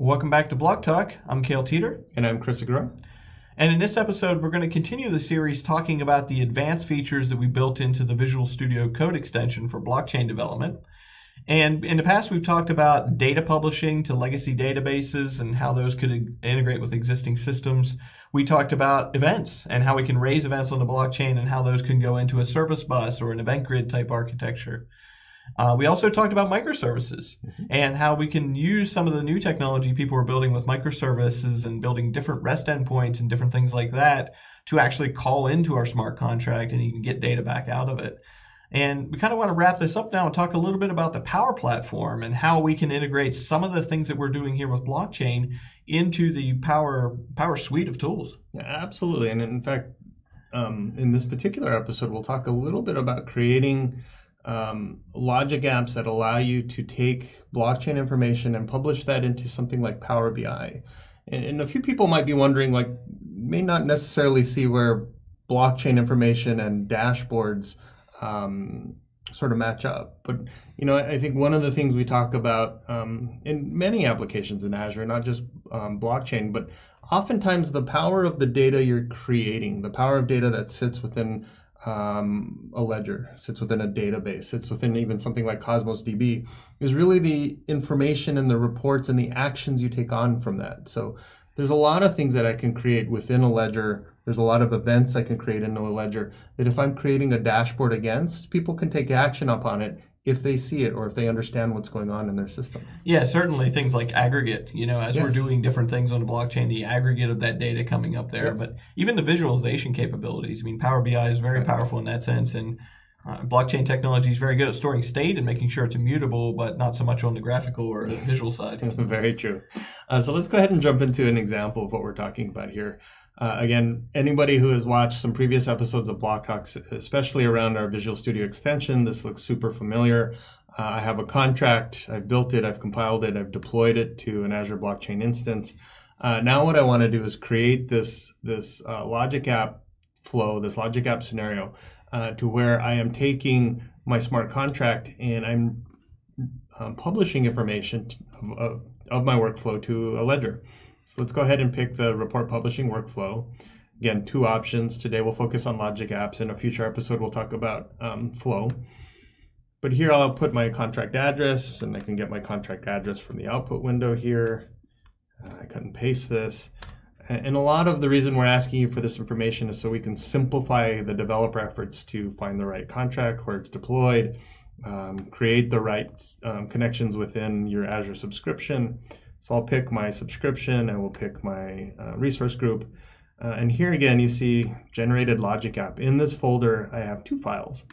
Welcome back to Block Talk. I'm Cale Teeter. And I'm Chris Agro. And in this episode, we're going to continue the series talking about the advanced features that we built into the Visual Studio Code extension for blockchain development. And in the past, we've talked about data publishing to legacy databases and how those could integrate with existing systems. We talked about events and how we can raise events on the blockchain and how those can go into a service bus or an event grid type architecture. Uh, we also talked about microservices mm-hmm. and how we can use some of the new technology people are building with microservices and building different REST endpoints and different things like that to actually call into our smart contract and you can get data back out of it. And we kind of want to wrap this up now and talk a little bit about the Power Platform and how we can integrate some of the things that we're doing here with blockchain into the Power Power suite of tools. Yeah, absolutely, and in fact, um, in this particular episode, we'll talk a little bit about creating um, logic apps that allow you to take blockchain information and publish that into something like Power BI. And, and, a few people might be wondering, like, may not necessarily see where blockchain information and dashboards um, sort of match up. But you know, I think one of the things we talk about um, in many applications in Azure, not just um, blockchain, but oftentimes the power of the data you're creating, the power of data that sits within um, a ledger, sits within a database, sits within even something like Cosmos DB, is really the information and the reports and the actions you take on from that. So there's a lot of things that I can create within a ledger. There's a lot of events I can create into a ledger that if I'm creating a dashboard against, people can take action upon it if they see it or if they understand what's going on in their system. Yeah, certainly things like aggregate, you know, as yes. we're doing different things on the blockchain, the aggregate of that data coming up there, but even the visualization capabilities. I mean, Power BI is very powerful in that sense and uh, blockchain technology is very good at storing state and making sure it's immutable, but not so much on the graphical or the visual side. very true. Uh, so let's go ahead and jump into an example of what we're talking about here. Uh, again, anybody who has watched some previous episodes of Block Talks, especially around our Visual Studio extension, this looks super familiar. Uh, I have a contract, I've built it, I've compiled it, I've deployed it to an Azure Blockchain instance. Uh, now what I want to do is create this, this uh, logic app flow, this logic app scenario, uh, to where I am taking my smart contract and I'm um, publishing information of, of my workflow to a ledger. So let's go ahead and pick the report publishing workflow. Again, two options. Today we'll focus on logic apps. In a future episode, we'll talk about um, flow. But here I'll put my contract address and I can get my contract address from the output window here. Uh, I cut and paste this. And a lot of the reason we're asking you for this information is so we can simplify the developer efforts to find the right contract, where it's deployed, um, create the right um, connections within your Azure subscription, so I'll pick my subscription, I will pick my uh, resource group. Uh, and here again, you see generated logic app. In this folder, I have two files.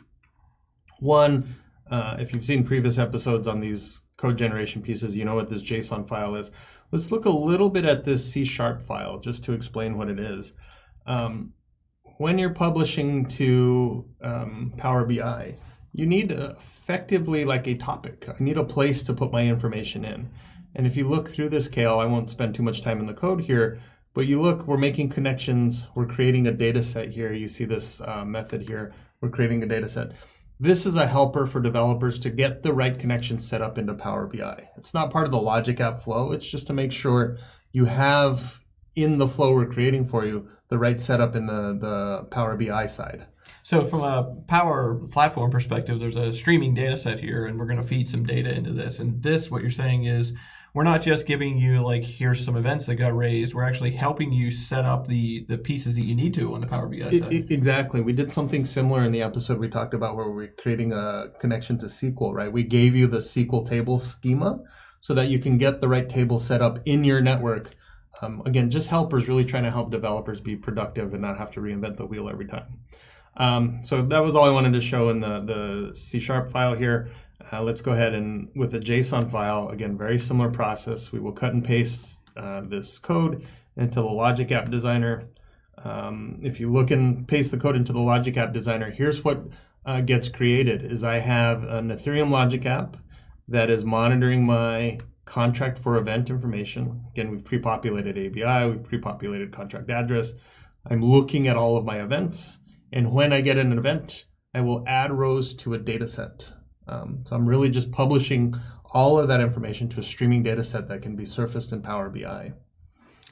One, uh, if you've seen previous episodes on these code generation pieces, you know what this JSON file is. Let's look a little bit at this C Sharp file just to explain what it is. Um, when you're publishing to um, Power BI, you need effectively like a topic. I need a place to put my information in. And if you look through this Cale, I won't spend too much time in the code here, but you look, we're making connections, we're creating a data set here. You see this uh, method here, we're creating a data set. This is a helper for developers to get the right connections set up into Power BI. It's not part of the Logic App flow, it's just to make sure you have in the flow we're creating for you the right setup in the, the Power BI side. So from a Power Platform perspective, there's a streaming data set here, and we're going to feed some data into this. And this, what you're saying is, we're not just giving you like here's some events that got raised. We're actually helping you set up the the pieces that you need to on the Power BI side. It, exactly. We did something similar in the episode we talked about where we're creating a connection to SQL. Right. We gave you the SQL table schema so that you can get the right table set up in your network. Um, again, just helpers really trying to help developers be productive and not have to reinvent the wheel every time. Um, so that was all I wanted to show in the the C sharp file here. Uh, let's go ahead and with a JSON file, again, very similar process. We will cut and paste uh, this code into the Logic App Designer. Um, if you look and paste the code into the Logic App Designer, here's what uh, gets created is I have an Ethereum Logic App that is monitoring my contract for event information. Again, we've pre-populated ABI, we've pre-populated contract address. I'm looking at all of my events. And when I get an event, I will add rows to a data set Um, so I'm really just publishing all of that information to a streaming data set that can be surfaced in Power BI.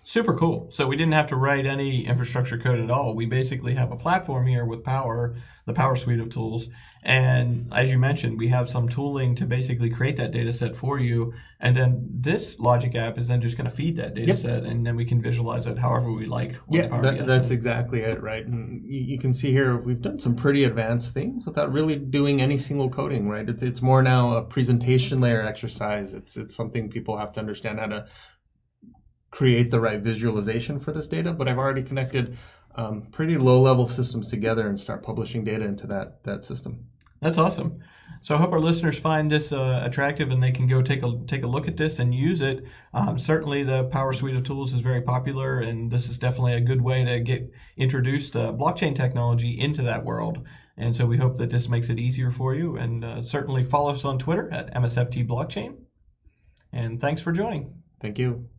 Super cool. So we didn't have to write any infrastructure code at all. We basically have a platform here with Power, the Power suite of tools. And as you mentioned, we have some tooling to basically create that data set for you. And then this Logic app is then just going to feed that data Yep. set and then we can visualize it however we like. Yeah, that, that's exactly it, right? And you, you can see here we've done some pretty advanced things without really doing any single coding, right? It's it's more now a presentation layer exercise. It's it's something people have to understand how to create the right visualization for this data. But I've already connected um, pretty low level systems together and start publishing data into that that system. That's awesome. So I hope our listeners find this uh, attractive and they can go take a take a look at this and use it. Um, certainly, the Power Suite of tools is very popular, and this is definitely a good way to get introduced uh, blockchain technology into that world. And so we hope that this makes it easier for you. And uh, certainly follow us on Twitter at MSFT Blockchain. And thanks for joining. Thank you.